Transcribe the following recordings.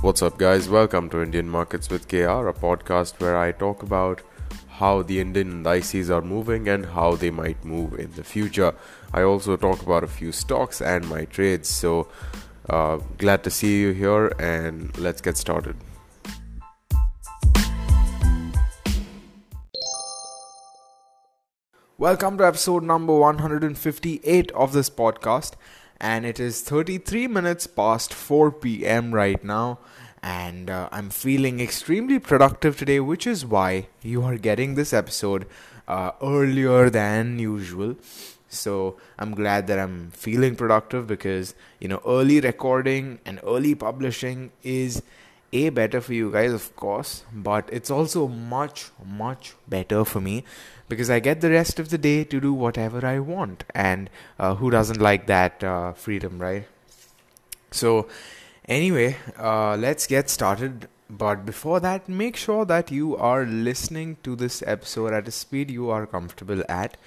What's up, guys? Welcome to Indian Markets with KR, a podcast where I talk about how the Indian indices are moving and how they might move in the future. I also talk about a few stocks and my trades. So, uh, glad to see you here, and let's get started. Welcome to episode number 158 of this podcast. And it is 33 minutes past 4 p.m. right now. And uh, I'm feeling extremely productive today, which is why you are getting this episode uh, earlier than usual. So I'm glad that I'm feeling productive because, you know, early recording and early publishing is a better for you guys of course but it's also much much better for me because i get the rest of the day to do whatever i want. And uh, who doesn't like that uh, freedom right? So anyway uh, let's get started. But before that make sure that you are listening to this episode at a speed you are comfortable at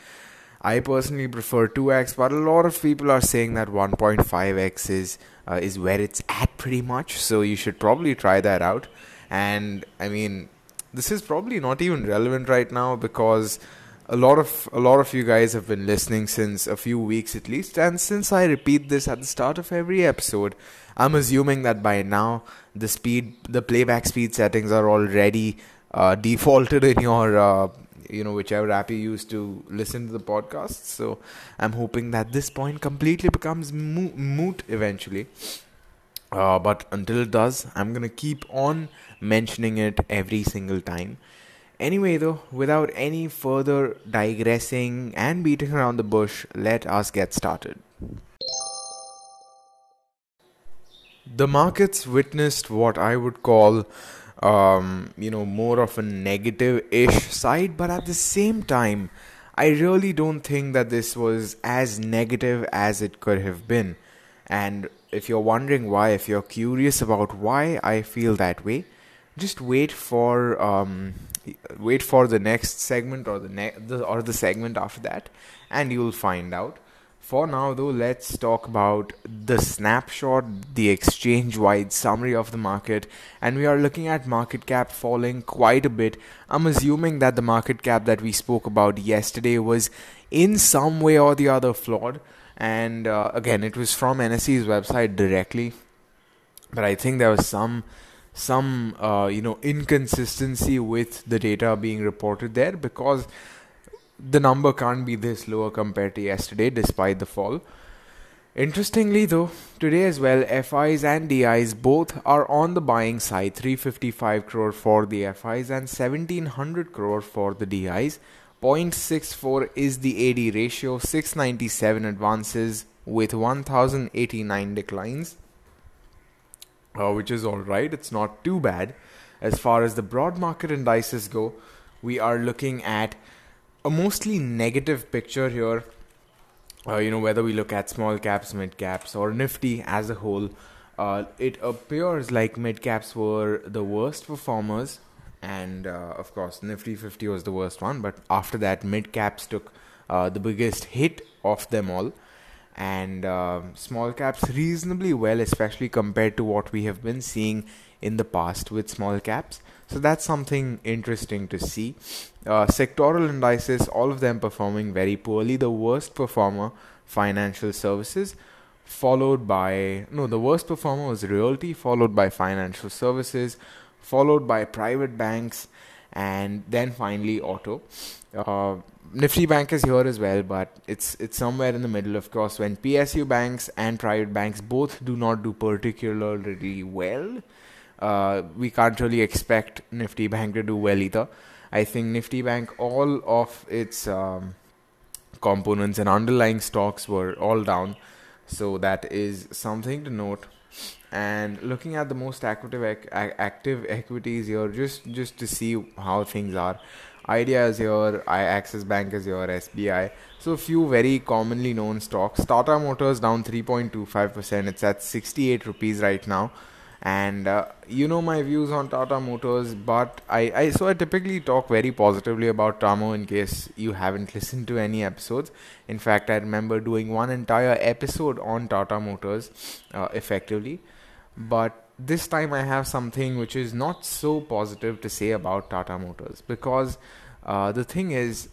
I personally prefer 2x, but a lot of people are saying that 1.5x is uh, is where it's at pretty much. So you should probably try that out. And I mean, this is probably not even relevant right now because a lot of a lot of you guys have been listening since a few weeks at least, and since I repeat this at the start of every episode, I'm assuming that by now the speed, the playback speed settings are already uh, defaulted in your uh, you know whichever app you use to listen to the podcast. So i'm hoping that this point completely becomes mo- moot eventually. Uh, but until it does i'm gonna keep on mentioning it every single time. Anyway though without any further digressing and beating around the bush let us get started. The markets witnessed what i would call um, you know, more of a negative ish side, but at the same time, I really don't think that this was as negative as it could have been. And if you're wondering why, if you're curious about why I feel that way, just wait for um, wait for the next segment or the, ne- the or the segment after that, and you'll find out. For now, though, let's talk about the snapshot, the exchange wide summary of the market. And we are looking at market cap falling quite a bit. I'm assuming that the market cap that we spoke about yesterday was in some way or the other flawed. And uh, again, it was from NSE's website directly. But I think there was some some uh, you know inconsistency with the data being reported there because the number can't be this lower compared to yesterday despite the fall. Interestingly, though, today as well, FIs and DIs both are on the buying side 355 crore for the FIs and 1700 crore for the DIs. 0.64 is the AD ratio, 697 advances with 1089 declines, uh, which is alright, it's not too bad. As far as the broad market indices go, we are looking at a mostly negative picture here. Uh, you know, whether we look at small caps, mid caps, or Nifty as a whole, uh, it appears like mid caps were the worst performers, and uh, of course, Nifty 50 was the worst one. But after that, mid caps took uh, the biggest hit of them all, and uh, small caps reasonably well, especially compared to what we have been seeing in the past with small caps. So that's something interesting to see. Uh, sectoral indices, all of them performing very poorly. The worst performer, financial services, followed by no, the worst performer was realty, followed by financial services, followed by private banks, and then finally auto. Uh, Nifty Bank is here as well, but it's it's somewhere in the middle. Of course, when PSU banks and private banks both do not do particularly well, uh, we can't really expect Nifty Bank to do well either. I think Nifty Bank, all of its um, components and underlying stocks were all down, so that is something to note. And looking at the most active active equities here, just just to see how things are. Idea is here, Axis Bank is here, SBI. So a few very commonly known stocks. Tata Motors down 3.25%. It's at 68 rupees right now and uh, you know my views on Tata Motors, but I, I so I typically talk very positively about Tamo in case you haven't listened to any episodes. In fact, I remember doing one entire episode on Tata Motors uh, effectively. but this time I have something which is not so positive to say about Tata Motors because uh, the thing is,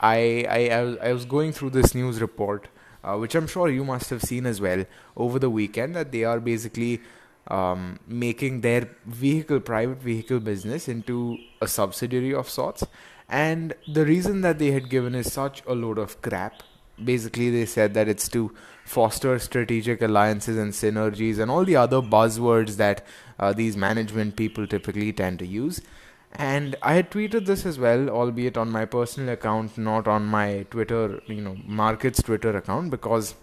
I, I, I was, going through this news report, uh, which I'm sure you must have seen as well over the weekend, that they are basically um, making their vehicle, private vehicle business into a subsidiary of sorts. And the reason that they had given is such a load of crap. Basically, they said that it's to foster strategic alliances and synergies and all the other buzzwords that uh, these management people typically tend to use. And I had tweeted this as well, albeit on my personal account, not on my Twitter, you know, markets Twitter account, because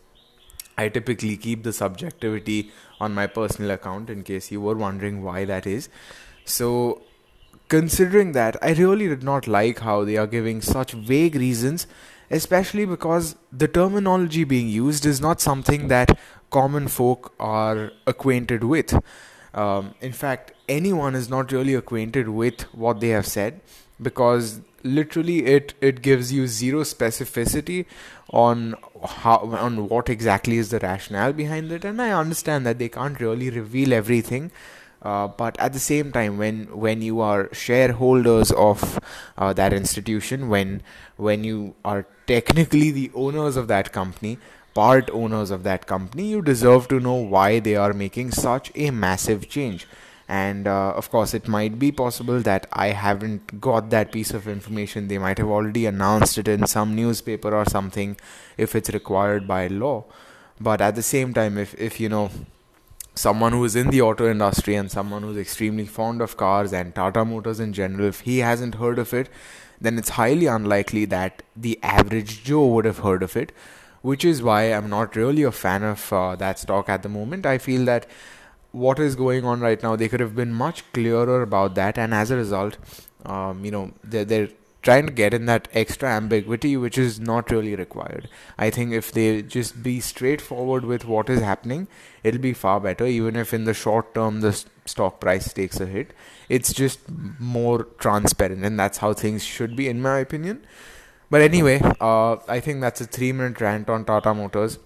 I typically keep the subjectivity on my personal account in case you were wondering why that is. So, considering that, I really did not like how they are giving such vague reasons especially because the terminology being used is not something that common folk are acquainted with. Um, in fact, anyone is not really acquainted with what they have said because literally it it gives you zero specificity on how on what exactly is the rationale behind it. And i understand that they can't really reveal everything uh, but at the same time when when you are shareholders of uh, that institution when when you are technically the owners of that company part owners of that company you deserve to know why they are making such a massive change and uh, of course it might be possible that i haven't got that piece of information they might have already announced it in some newspaper or something if it's required by law but at the same time if if you know someone who is in the auto industry and someone who's extremely fond of cars and Tata Motors in general, if he hasn't heard of it, then it's highly unlikely that the average Joe would have heard of it, which is why I'm not really a fan of uh, that stock at the moment. I feel that what is going on right now, they could have been much clearer about that, and as a result, um, you know, they're, they're trying to get in that extra ambiguity which is not really required. I think if they just be straightforward with what is happening, it'll be far better, even if in the short term the stock price takes a hit. It's just more transparent, and that's how things should be, in my opinion. But anyway, uh, I think that's a three minute rant on Tata Motors.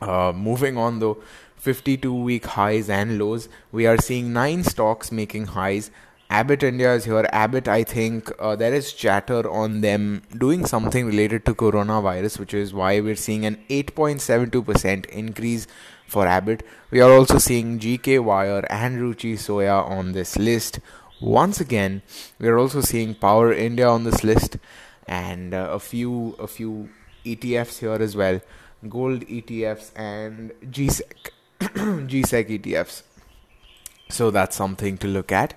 Uh, moving on though, 52 week highs and lows. We are seeing nine stocks making highs. Abbott India is here. Abbott, I think uh, there is chatter on them doing something related to coronavirus, which is why we're seeing an 8.72% increase for Abbott. We are also seeing GK Wire and Ruchi Soya on this list. Once again, we are also seeing Power India on this list, and uh, a few a few ETFs here as well, gold ETFs and GSEC GSEC ETFs. So that's something to look at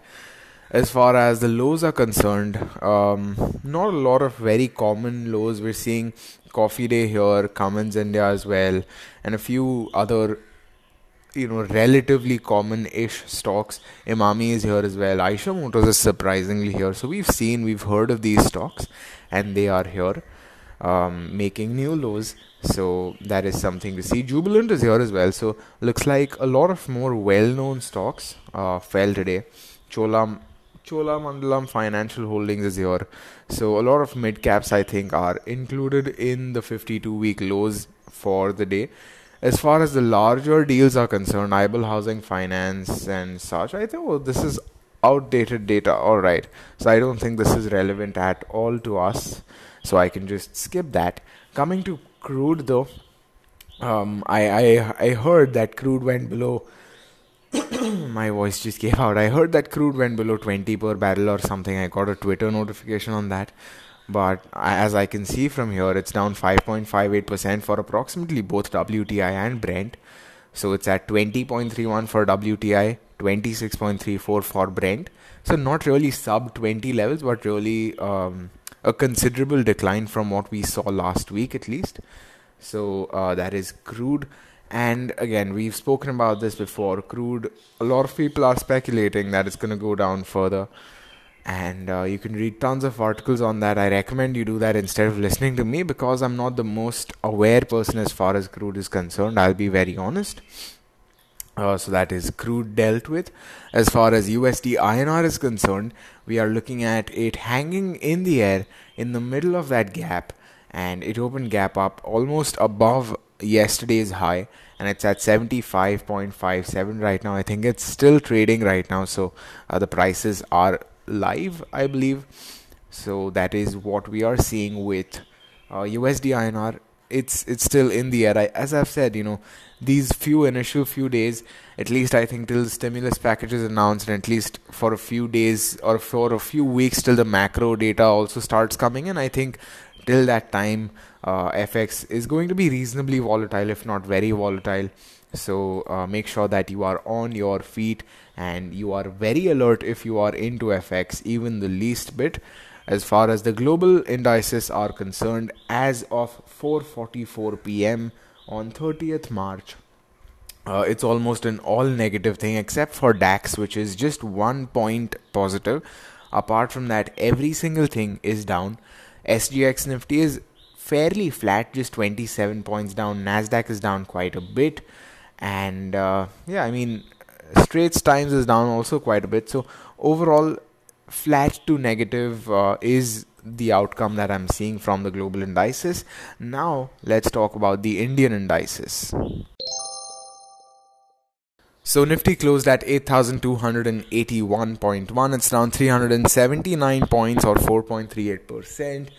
as far as the lows are concerned, um, not a lot of very common lows. We're seeing Coffee Day here, Cummins India as well, and a few other, you know, relatively common-ish stocks. Emami is here as well. Eicher Motors is surprisingly here. So we've seen, we've heard of these stocks, and they are here. Um, making new lows. So that is something to see. Jubilant is here as well. So looks like a lot of more well-known stocks uh, fell today. Cholam Cholamandalam Financial Holdings is here. So a lot of mid caps I think are included in the 52 week lows for the day. As far as the larger deals are concerned, IBL Housing Finance and such, I think well, this is outdated data. All right. So I don't think this is relevant at all to us. So I can just skip that. Coming to crude though, um, I, I I heard that crude went below my voice just gave out. I heard that crude went below 20 per barrel or something. I got a Twitter notification on that. But as I can see from here, it's down 5.58% for approximately both WTI and Brent. So it's at 20.31 for WTI, 26.34 for Brent. So not really sub 20 levels, but really um, a considerable decline from what we saw last week at least. So uh, that is crude. And again, we've spoken about this before. Crude, a lot of people are speculating that it's going to go down further. And uh, you can read tons of articles on that. I recommend you do that instead of listening to me because I'm not the most aware person as far as crude is concerned. I'll be very honest. Uh, so that is crude dealt with. As far as USD INR is concerned, we are looking at it hanging in the air in the middle of that gap, and it opened gap up almost above yesterday's high and it's at 75.57 right now. I think it's still trading right now, so uh, the prices are live, I believe. So that is what we are seeing with uh, USD INR. It's it's still in the air. I, as I've said, you know, these few initial few days, at least I think till the stimulus package is announced, and at least for a few days or for a few weeks till the macro data also starts coming in, I think till that time, uh, FX is going to be reasonably volatile, if not very volatile. So uh, make sure that you are on your feet and you are very alert if you are into FX, even the least bit. As far as the global indices are concerned, as of 4:44 p.m. on 30th March, uh, it's almost an all negative thing except for DAX, which is just one point positive. Apart from that, every single thing is down. SGX Nifty is fairly flat, just 27 points down. Nasdaq is down quite a bit, and uh, yeah, I mean, Straits Times is down also quite a bit. So overall, flat to negative uh, is the outcome that I'm seeing from the global indices. Now let's talk about the Indian indices. So Nifty closed at 8,281.1. It's down 379 points or 4.38%.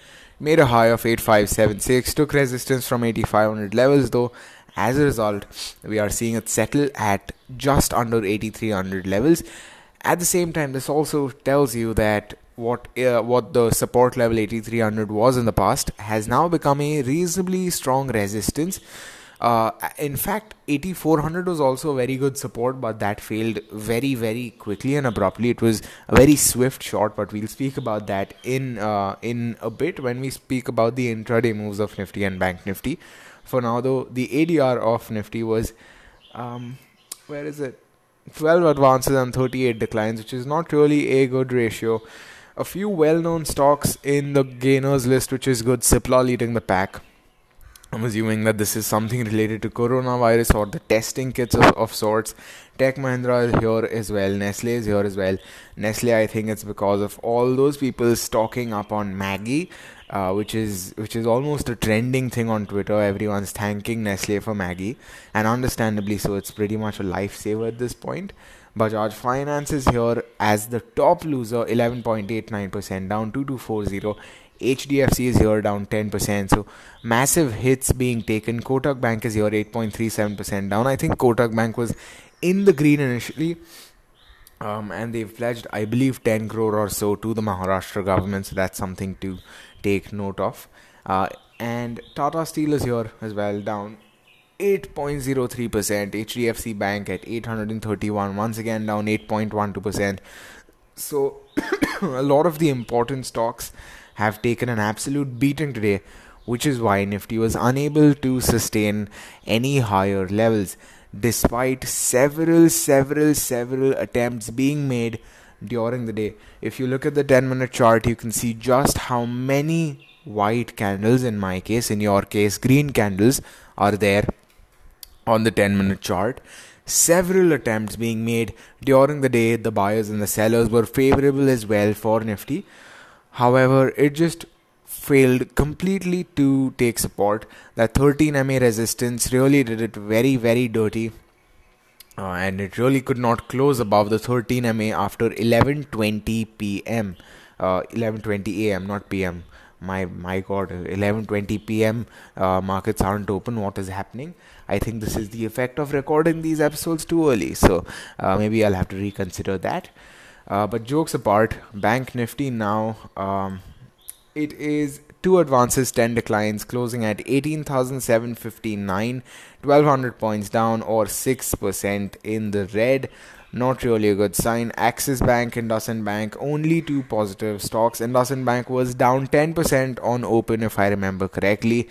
Made a high of 8576. Took resistance from 8500 levels though. As a result, we are seeing it settle at just under 8300 levels. At the same time, this also tells you that what uh, what the support level 8300 was in the past has now become a reasonably strong resistance uh, in fact, 8400 was also a very good support, but that failed very, very quickly and abruptly. It was a very swift shot, but we'll speak about that in uh, in a bit when we speak about the intraday moves of Nifty and Bank Nifty. For now, though, the ADR of Nifty was, um, where is it? 12 advances and 38 declines, which is not really a good ratio. A few well known stocks in the gainers list, which is good. Cipla leading the pack. I'm assuming that this is something related to coronavirus or the testing kits of, of sorts. Tech Mahindra is here as well. Nestle is here as well. Nestle, I think it's because of all those people stocking up on Maggi, uh, which is which is almost a trending thing on Twitter. Everyone's thanking Nestle for Maggi, and understandably so. It's pretty much a lifesaver at this point. Bajaj Finance is here as the top loser, 11.89% down 2240. HDFC is here down 10%. So massive hits being taken. Kotak Bank is here 8.37% down. I think Kotak Bank was in the green initially. Um, and they've pledged, I believe, 10 crore or so to the Maharashtra government. So that's something to take note of. Uh, and Tata Steel is here as well, down 8.03%. HDFC Bank at 831, once again down 8.12%. So a lot of the important stocks have taken an absolute beating today, which is why Nifty was unable to sustain any higher levels despite several, several, several attempts being made during the day. If you look at the 10 minute chart, you can see just how many white candles, in my case, in your case, green candles, are there on the 10 minute chart. Several attempts being made during the day, the buyers and the sellers were favorable as well for Nifty. However, it just failed completely to take support. That 13 MA resistance really did it very, very dirty. Uh, and it really could not close above the 13 MA after 11:20 p.m. Uh, 11:20 a.m. not p.m. My my God, 11:20 p.m. Uh, markets aren't open. What is happening? I think this is the effect of recording these episodes too early. So uh, maybe I'll have to reconsider that. Uh, but jokes apart, Bank Nifty now um, it is two advances, 10 declines, closing at 18,759, 1200 points down or 6% in the red. Not really a good sign. Axis Bank, IndusInd Bank, only two positive stocks. IndusInd Bank was down 10% on open, if I remember correctly.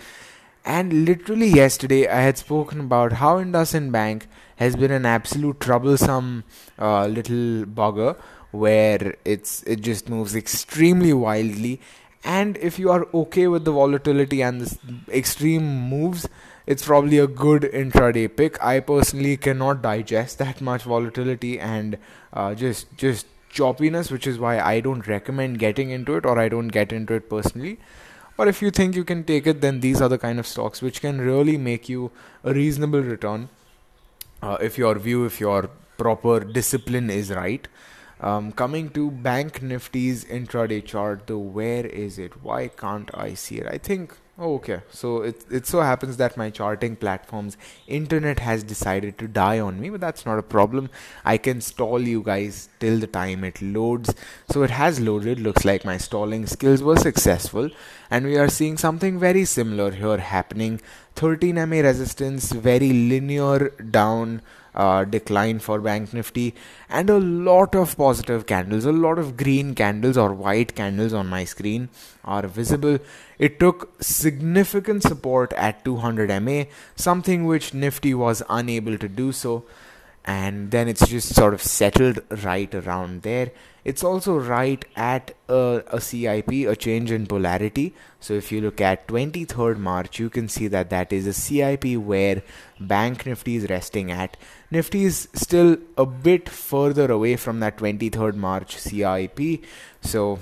And literally yesterday, I had spoken about how IndusInd Bank has been an absolute troublesome uh, little bugger where it's it just moves extremely wildly and if you are okay with the volatility and the extreme moves it's probably a good intraday pick i personally cannot digest that much volatility and uh, just just choppiness which is why i don't recommend getting into it or i don't get into it personally or if you think you can take it then these are the kind of stocks which can really make you a reasonable return uh, if your view, if your proper discipline is right. Um, coming to Bank Nifty's intraday chart, though, where is it? Why can't I see it? I think Oh, okay. So it it so happens that my charting platform's internet has decided to die on me, but that's not a problem. I can stall you guys till the time it loads. So it has loaded. Looks like my stalling skills were successful, and we are seeing something very similar here happening. 13 MA resistance, very linear down uh, decline for Bank Nifty, and a lot of positive candles, a lot of green candles or white candles on my screen are visible. It took significant support at 200 MA, something which Nifty was unable to do so, and then it's just sort of settled right around there. It's also right at a, a CIP, a change in polarity. So if you look at 23rd March, you can see that that is a CIP where Bank Nifty is resting at. Nifty is still a bit further away from that 23rd March CIP. So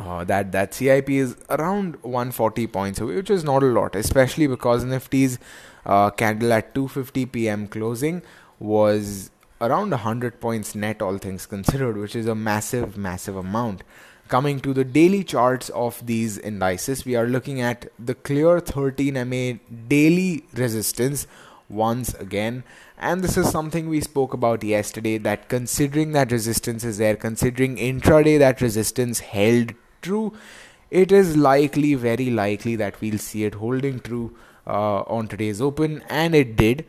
uh, that that CIP is around 140 points away, which is not a lot, especially because Nifty's uh, candle at 2:50 p.m. closing was around 100 points net, all things considered, which is a massive, massive amount. Coming to the daily charts of these indices, we are looking at the clear 13 MA daily resistance once again. And this is something we spoke about yesterday that considering that resistance is there, considering intraday that resistance held true, it is likely, very likely, that we'll see it holding true uh, on today's open, and it did.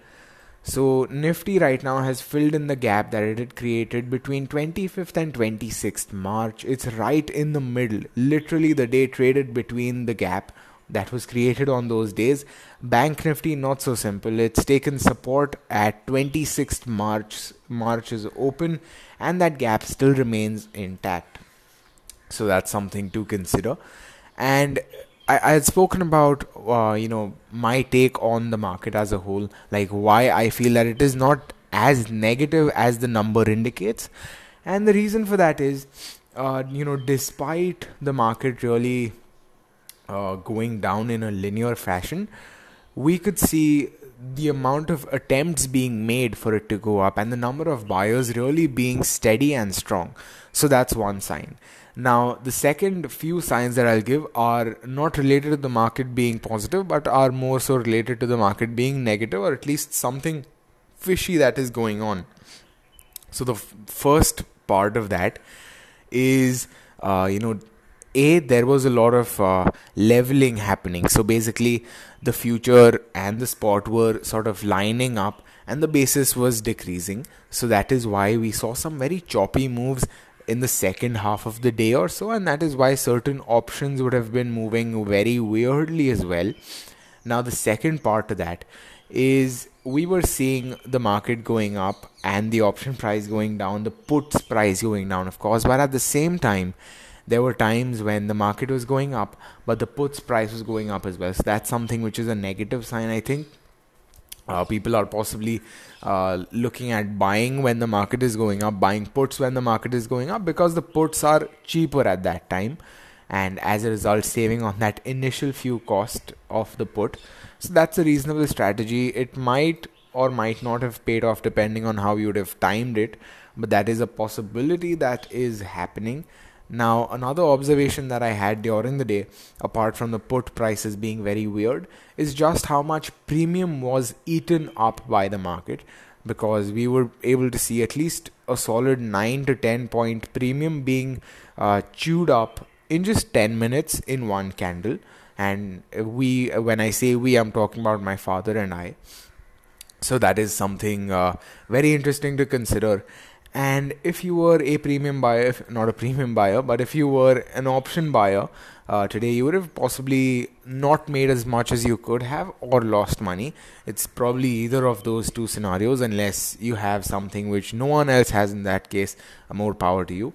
So Nifty right now has filled in the gap that it had created between 25th and 26th March. It's right in the middle. Literally the day traded between the gap that was created on those days. Bank Nifty not so simple. It's taken support at 26th March. March is open and that gap still remains intact. So that's something to consider. And I, had spoken about uh, you know my take on the market as a whole, like why I feel that it is not as negative as the number indicates, and the reason for that is, uh, you know, despite the market really uh, going down in a linear fashion, we could see the amount of attempts being made for it to go up and the number of buyers really being steady and strong. So that's one sign. Now, the second few signs that I'll give are not related to the market being positive, but are more so related to the market being negative, or at least something fishy that is going on. So, the f- first part of that is, uh, you know, a there was a lot of uh, leveling happening. So basically, the future and the spot were sort of lining up, and the basis was decreasing. So that is why we saw some very choppy moves in the second half of the day or so, and that is why certain options would have been moving very weirdly as well. Now, the second part to that is we were seeing the market going up and the option price going down, the puts price going down, of course, but at the same time, there were times when the market was going up, but the puts price was going up as well. So that's something which is a negative sign, I think. Uh, people are possibly uh, looking at buying when the market is going up, buying puts when the market is going up because the puts are cheaper at that time, and as a result, saving on that initial few cost of the put. So that's a reasonable strategy. It might or might not have paid off depending on how you would have timed it, but that is a possibility that is happening. Now, another observation that I had during the day, apart from the put prices being very weird, is just how much premium was eaten up by the market because we were able to see at least a solid 9 to 10 point premium being uh, chewed up in just 10 minutes in one candle. And we, when I say we, I'm talking about my father and I. So that is something uh, very interesting to consider and if you were a premium buyer, if not a premium buyer, but if you were an option buyer uh, today, you would have possibly not made as much as you could have or lost money. It's probably either of those two scenarios, unless you have something which no one else has in that case, more power to you.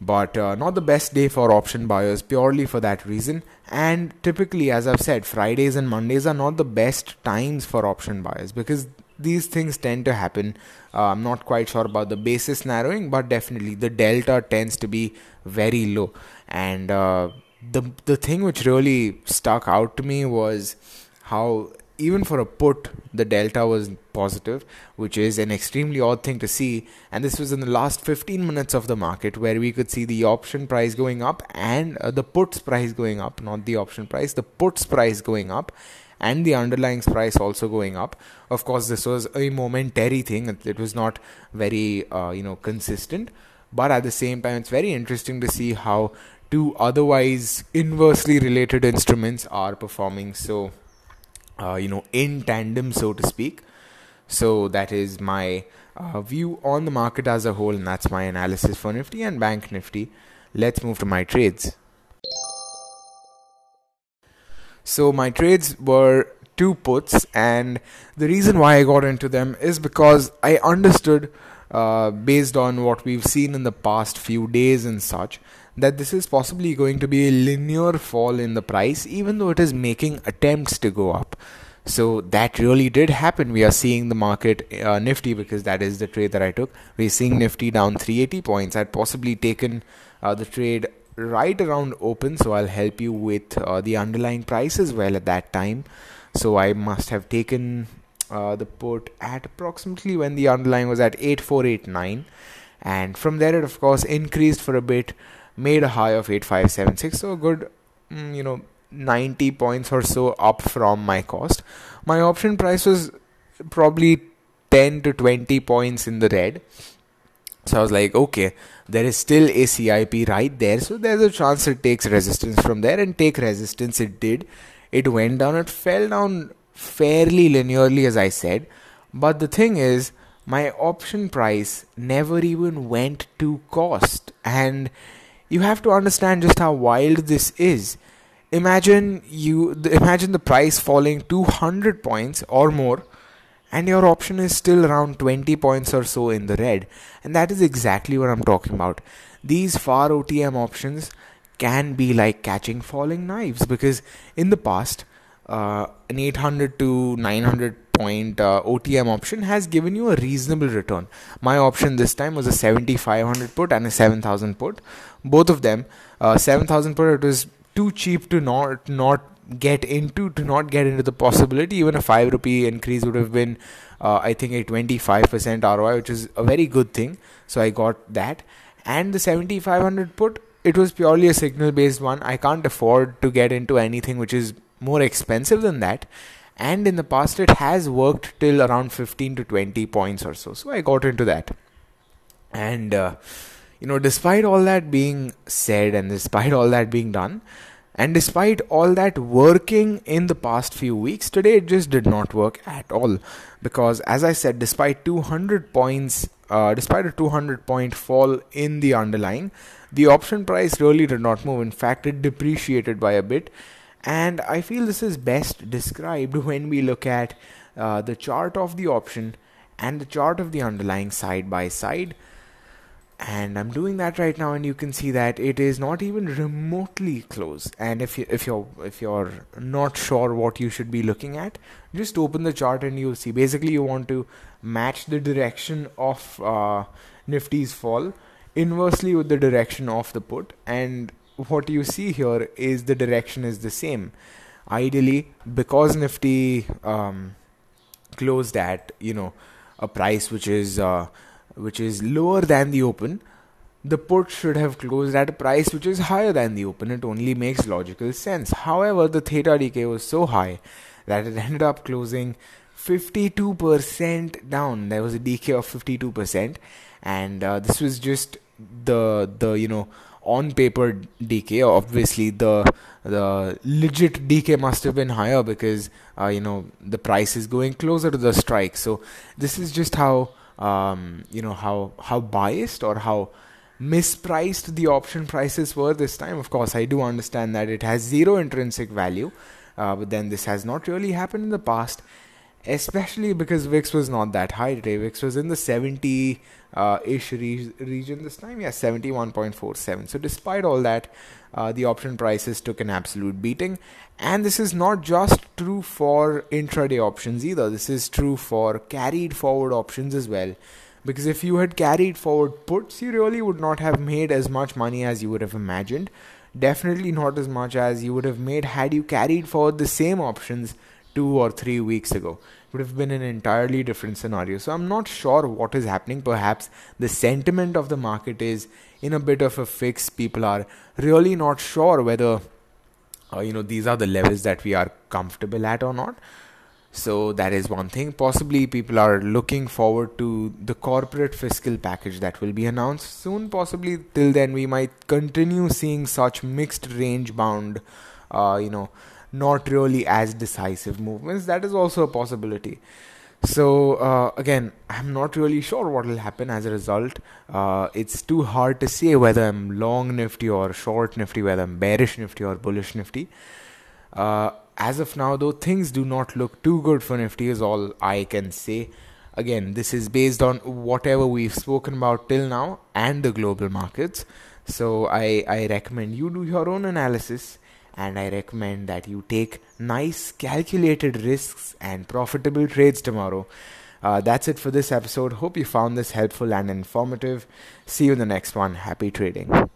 But uh, not the best day for option buyers purely for that reason. And typically, as I've said, Fridays and Mondays are not the best times for option buyers because these things tend to happen. Uh, I'm not quite sure about the basis narrowing, but definitely the delta tends to be very low. And uh, the the thing which really stuck out to me was how even for a put, the delta was positive, which is an extremely odd thing to see. And this was in the last 15 minutes of the market where we could see the option price going up and uh, the puts price going up, not the option price, the puts price going up and the underlying price also going up. Of course, this was a momentary thing; it was not very, uh, you know, consistent. But at the same time, it's very interesting to see how two otherwise inversely related instruments are performing so, uh, you know, in tandem, so to speak. So that is my uh, view on the market as a whole, and that's my analysis for Nifty and Bank Nifty. Let's move to my trades. So my trades were two puts, and the reason why I got into them is because I understood, uh, based on what we've seen in the past few days and such, that this is possibly going to be a linear fall in the price, even though it is making attempts to go up. So that really did happen. We are seeing the market uh, Nifty because that is the trade that I took. We're seeing Nifty down 380 points. I'd possibly taken uh, the trade right around open so i'll help you with uh, the underlying price as well at that time. So i must have taken uh, the put at approximately when the underlying was at 8489 and from there it of course increased for a bit made a high of 8576 so a good mm, you know 90 points or so up from my cost. My option price was probably 10 to 20 points in the red so I was like, okay, there is still a CIP right there. So there's a chance it takes resistance from there and take resistance. It did. It went down. It fell down fairly linearly, as I said. But the thing is, my option price never even went to cost. And you have to understand just how wild this is. Imagine you imagine the price falling 200 points or more and your option is still around 20 points or so in the red. And that is exactly what I'm talking about. These far OTM options can be like catching falling knives because in the past, uh, an 800 to 900 point uh, OTM option has given you a reasonable return. My option this time was a 7500 put and a 7000 put. Both of them, uh, 7000 put, it was too cheap to not not get into to not get into the possibility even a 5 rupee increase would have been uh, i think a 25% roi which is a very good thing. So i got that. And the 7500 put it was purely a signal based one. I can't afford to get into anything which is more expensive than that. And in the past it has worked till around 15 to 20 points or so. So i got into that. And uh, you know despite all that being said and despite all that being done and despite all that working in the past few weeks, today it just did not work at all. Because, as I said, despite 200 points, uh, despite a 200 point fall in the underlying, the option price really did not move. In fact, it depreciated by a bit. And I feel this is best described when we look at uh, the chart of the option and the chart of the underlying side by side and I'm doing that right now and you can see that it is not even remotely close. And if you if you're if you're not sure what you should be looking at just open the chart and you'll see. Basically you want to match the direction of uh, Nifty's fall inversely with the direction of the put. And what you see here is the direction is the same. Ideally because Nifty um, closed at you know a price which is uh, which is lower than the open, the put should have closed at a price which is higher than the open. It only makes logical sense. However, the theta decay was so high that it ended up closing 52% down. There was a decay of 52%, and uh, this was just the the you know on paper decay. Obviously, the the legit decay must have been higher because uh, you know the price is going closer to the strike. So this is just how um, you know how how biased or how mispriced the option prices were this time. Of course, I do understand that it has zero intrinsic value, uh, but then this has not really happened in the past, especially because VIX was not that high today. VIX was in the 70 uh, ish re- region this time, yeah, 71.47. So, despite all that, uh, the option prices took an absolute beating. And this is not just true for intraday options either, this is true for carried forward options as well. Because if you had carried forward puts, you really would not have made as much money as you would have imagined. Definitely not as much as you would have made had you carried forward the same options two or three weeks ago. It would have been an entirely different scenario. So I'm not sure what is happening. Perhaps the sentiment of the market is in a bit of a fix. People are really not sure whether uh, you know these are the levels that we are comfortable at or not. So that is one thing. Possibly people are looking forward to the corporate fiscal package that will be announced soon. Possibly till then we might continue seeing such mixed range bound, uh, you know, not really as decisive movements. That is also a possibility. So uh, again, I'm not really sure what will happen as a result. Uh, it's too hard to say whether I'm long Nifty or short Nifty, whether I'm bearish Nifty or bullish Nifty. Uh, as of now, though, things do not look too good for Nifty, is all I can say. Again, this is based on whatever we've spoken about till now and the global markets. So I, I recommend you do your own analysis and I recommend that you take nice calculated risks and profitable trades tomorrow. Uh, that's it for this episode. Hope you found this helpful and informative. See you in the next one. Happy trading.